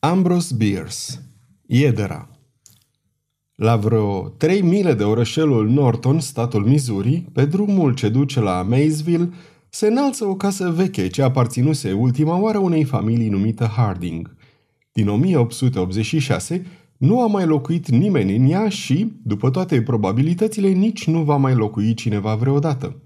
Ambrose Bierce Iedera La vreo trei mile de orășelul Norton, statul Missouri, pe drumul ce duce la Maysville, se înalță o casă veche ce aparținuse ultima oară unei familii numită Harding. Din 1886 nu a mai locuit nimeni în ea și, după toate probabilitățile, nici nu va mai locui cineva vreodată.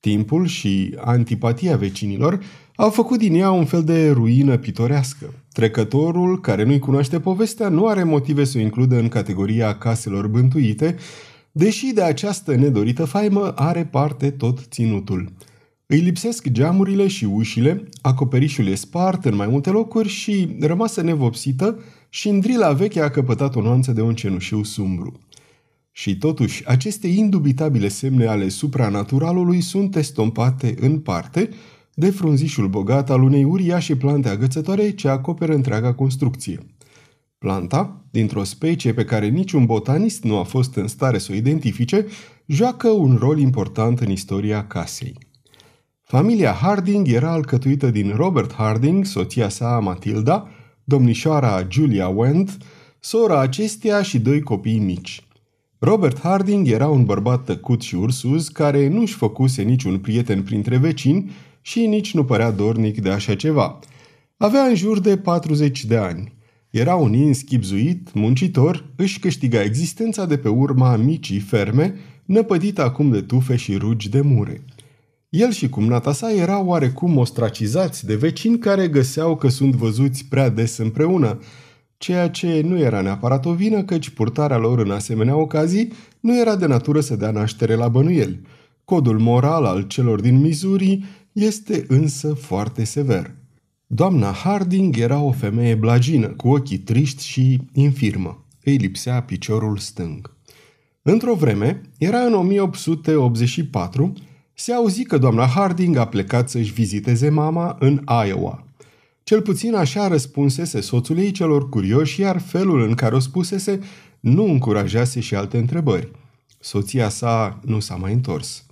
Timpul și antipatia vecinilor au făcut din ea un fel de ruină pitorească. Trecătorul, care nu-i cunoaște povestea, nu are motive să o includă în categoria caselor bântuite, deși de această nedorită faimă are parte tot ținutul. Îi lipsesc geamurile și ușile, acoperișul e spart în mai multe locuri și, rămasă nevopsită, șindrila veche a căpătat o nuanță de un cenușiu sumbru. Și totuși, aceste indubitabile semne ale supranaturalului sunt estompate în parte de frunzișul bogat al unei uriașe plante agățătoare ce acoperă întreaga construcție. Planta, dintr-o specie pe care niciun botanist nu a fost în stare să o identifice, joacă un rol important în istoria casei. Familia Harding era alcătuită din Robert Harding, soția sa Matilda, domnișoara Julia Wendt, sora acesteia și doi copii mici. Robert Harding era un bărbat tăcut și ursuz care nu-și făcuse niciun prieten printre vecini și nici nu părea dornic de așa ceva. Avea în jur de 40 de ani. Era un ins chipzuit, muncitor, își câștiga existența de pe urma micii ferme, năpădită acum de tufe și rugi de mure. El și cumnata sa erau oarecum ostracizați de vecini care găseau că sunt văzuți prea des împreună, ceea ce nu era neapărat o vină, căci purtarea lor în asemenea ocazii nu era de natură să dea naștere la bănuieli. Codul moral al celor din Missouri este însă foarte sever. Doamna Harding era o femeie blagină, cu ochii triști și infirmă. Îi lipsea piciorul stâng. Într-o vreme, era în 1884, se auzi că doamna Harding a plecat să-și viziteze mama în Iowa. Cel puțin așa răspunsese soțul ei celor curioși, iar felul în care o spusese nu încurajase și alte întrebări. Soția sa nu s-a mai întors.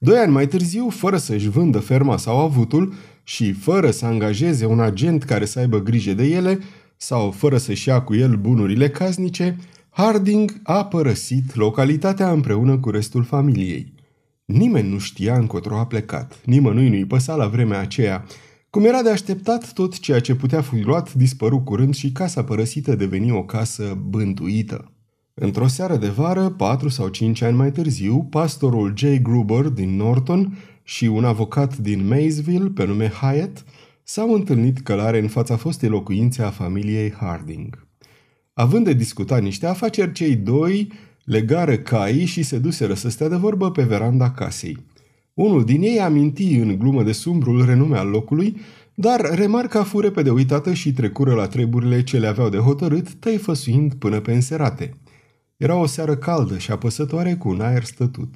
Doi ani mai târziu, fără să-și vândă ferma sau avutul și fără să angajeze un agent care să aibă grijă de ele sau fără să-și ia cu el bunurile casnice, Harding a părăsit localitatea împreună cu restul familiei. Nimeni nu știa încotro a plecat, nimănui nu-i păsa la vremea aceea. Cum era de așteptat, tot ceea ce putea fi luat dispăru curând și casa părăsită deveni o casă bântuită. Într-o seară de vară, patru sau cinci ani mai târziu, pastorul J. Gruber din Norton și un avocat din Maysville, pe nume Hyatt, s-au întâlnit călare în fața fostei locuințe a familiei Harding. Având de discutat niște afaceri, cei doi legară caii și se duseră să stea de vorbă pe veranda casei. Unul din ei aminti în glumă de sumbrul renume al locului, dar remarca fu repede uitată și trecură la treburile ce le aveau de hotărât, tăifăsuind până pe înserate. Era o seară caldă și apăsătoare cu un aer stătut.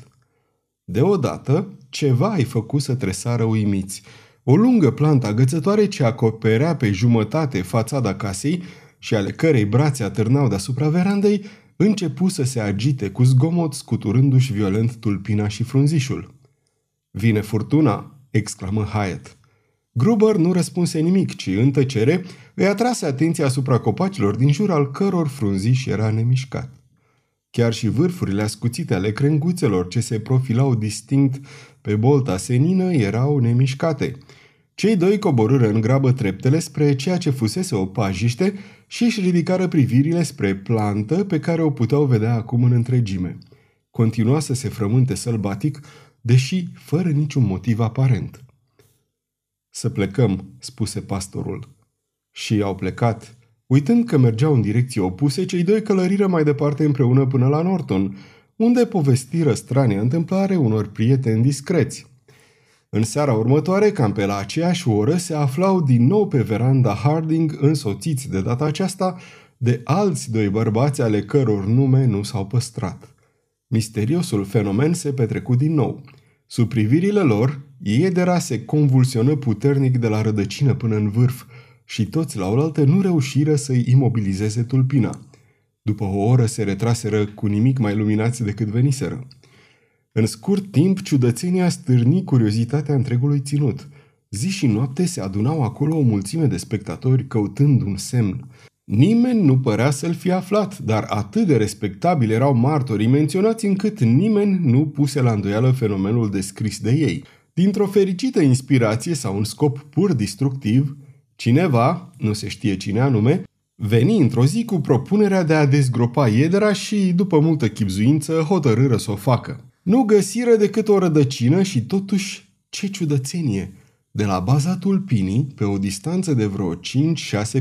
Deodată, ceva ai făcut să tresară uimiți. O lungă plantă agățătoare ce acoperea pe jumătate fațada casei și ale cărei brațe atârnau deasupra verandei, începu să se agite cu zgomot scuturându-și violent tulpina și frunzișul. Vine furtuna!" exclamă Hyatt. Gruber nu răspunse nimic, ci în tăcere îi atrase atenția asupra copacilor din jur al căror frunziș era nemișcat. Chiar și vârfurile ascuțite ale crenguțelor ce se profilau distinct pe bolta senină erau nemișcate. Cei doi coborâră în grabă treptele spre ceea ce fusese o pajiște și își ridicară privirile spre plantă pe care o puteau vedea acum în întregime. Continua să se frământe sălbatic, deși fără niciun motiv aparent. Să plecăm, spuse pastorul. Și au plecat. Uitând că mergeau în direcții opuse, cei doi călăriră mai departe împreună până la Norton, unde povestiră strania întâmplare unor prieteni discreți. În seara următoare, cam pe la aceeași oră, se aflau din nou pe veranda Harding, însoțiți de data aceasta de alți doi bărbați ale căror nume nu s-au păstrat. Misteriosul fenomen se petrecu din nou. Sub privirile lor, Iedera se convulsionă puternic de la rădăcină până în vârf și toți la oaltă nu reușiră să-i imobilizeze tulpina. După o oră se retraseră cu nimic mai luminați decât veniseră. În scurt timp, ciudățenia stârni curiozitatea întregului ținut. Zi și noapte se adunau acolo o mulțime de spectatori căutând un semn. Nimeni nu părea să-l fi aflat, dar atât de respectabili erau martorii menționați încât nimeni nu puse la îndoială fenomenul descris de ei. Dintr-o fericită inspirație sau un scop pur destructiv, cineva, nu se știe cine anume, veni într-o zi cu propunerea de a dezgropa iedera și, după multă chipzuință, hotărâră să o facă. Nu găsiră decât o rădăcină și totuși, ce ciudățenie! De la baza tulpinii, pe o distanță de vreo 5-6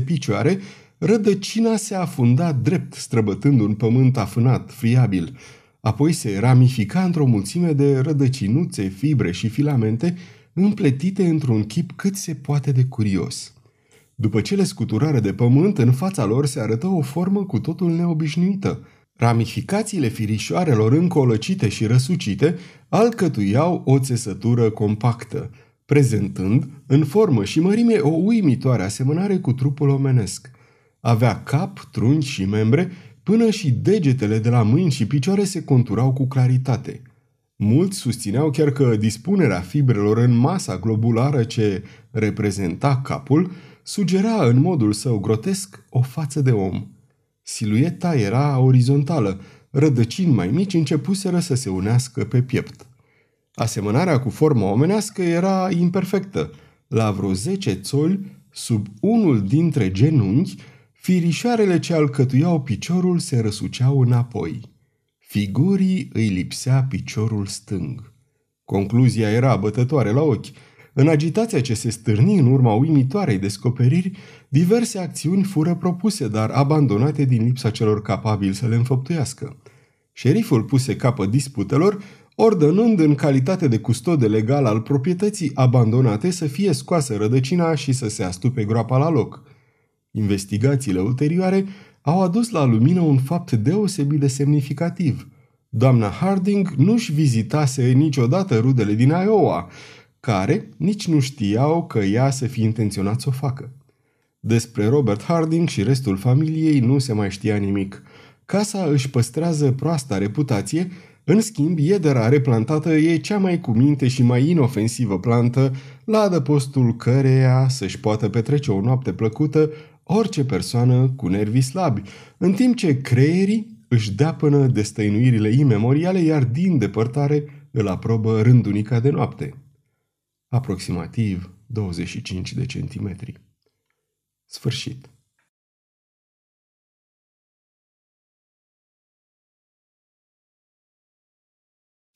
picioare, rădăcina se afunda drept, străbătând un pământ afânat, friabil. Apoi se ramifica într-o mulțime de rădăcinuțe, fibre și filamente, împletite într-un chip cât se poate de curios. După cele scuturare de pământ, în fața lor se arătă o formă cu totul neobișnuită. Ramificațiile firișoarelor încolăcite și răsucite alcătuiau o țesătură compactă, prezentând, în formă și mărime, o uimitoare asemănare cu trupul omenesc. Avea cap, trunchi și membre, până și degetele de la mâini și picioare se conturau cu claritate. Mulți susțineau chiar că dispunerea fibrelor în masa globulară ce reprezenta capul sugera în modul său grotesc o față de om. Silueta era orizontală, rădăcini mai mici începuseră să se unească pe piept. Asemănarea cu forma omenească era imperfectă. La vreo 10 țoli, sub unul dintre genunchi, firișoarele ce alcătuiau piciorul se răsuceau înapoi. Figurii îi lipsea piciorul stâng. Concluzia era bătătoare la ochi – în agitația ce se stârni în urma uimitoarei descoperiri, diverse acțiuni fură propuse, dar abandonate din lipsa celor capabili să le înfăptuiască. Șeriful puse capăt disputelor, ordonând în calitate de custode legal al proprietății abandonate să fie scoasă rădăcina și să se astupe groapa la loc. Investigațiile ulterioare au adus la lumină un fapt deosebit de semnificativ. Doamna Harding nu-și vizitase niciodată rudele din Iowa, care nici nu știau că ea să fi intenționat să o facă. Despre Robert Harding și restul familiei nu se mai știa nimic. Casa își păstrează proasta reputație, în schimb, iedera replantată e cea mai cuminte și mai inofensivă plantă, la adăpostul căreia să-și poată petrece o noapte plăcută orice persoană cu nervii slabi, în timp ce creierii își dea până destăinuirile imemoriale, iar din depărtare îl aprobă rândunica de noapte aproximativ 25 de centimetri. Sfârșit.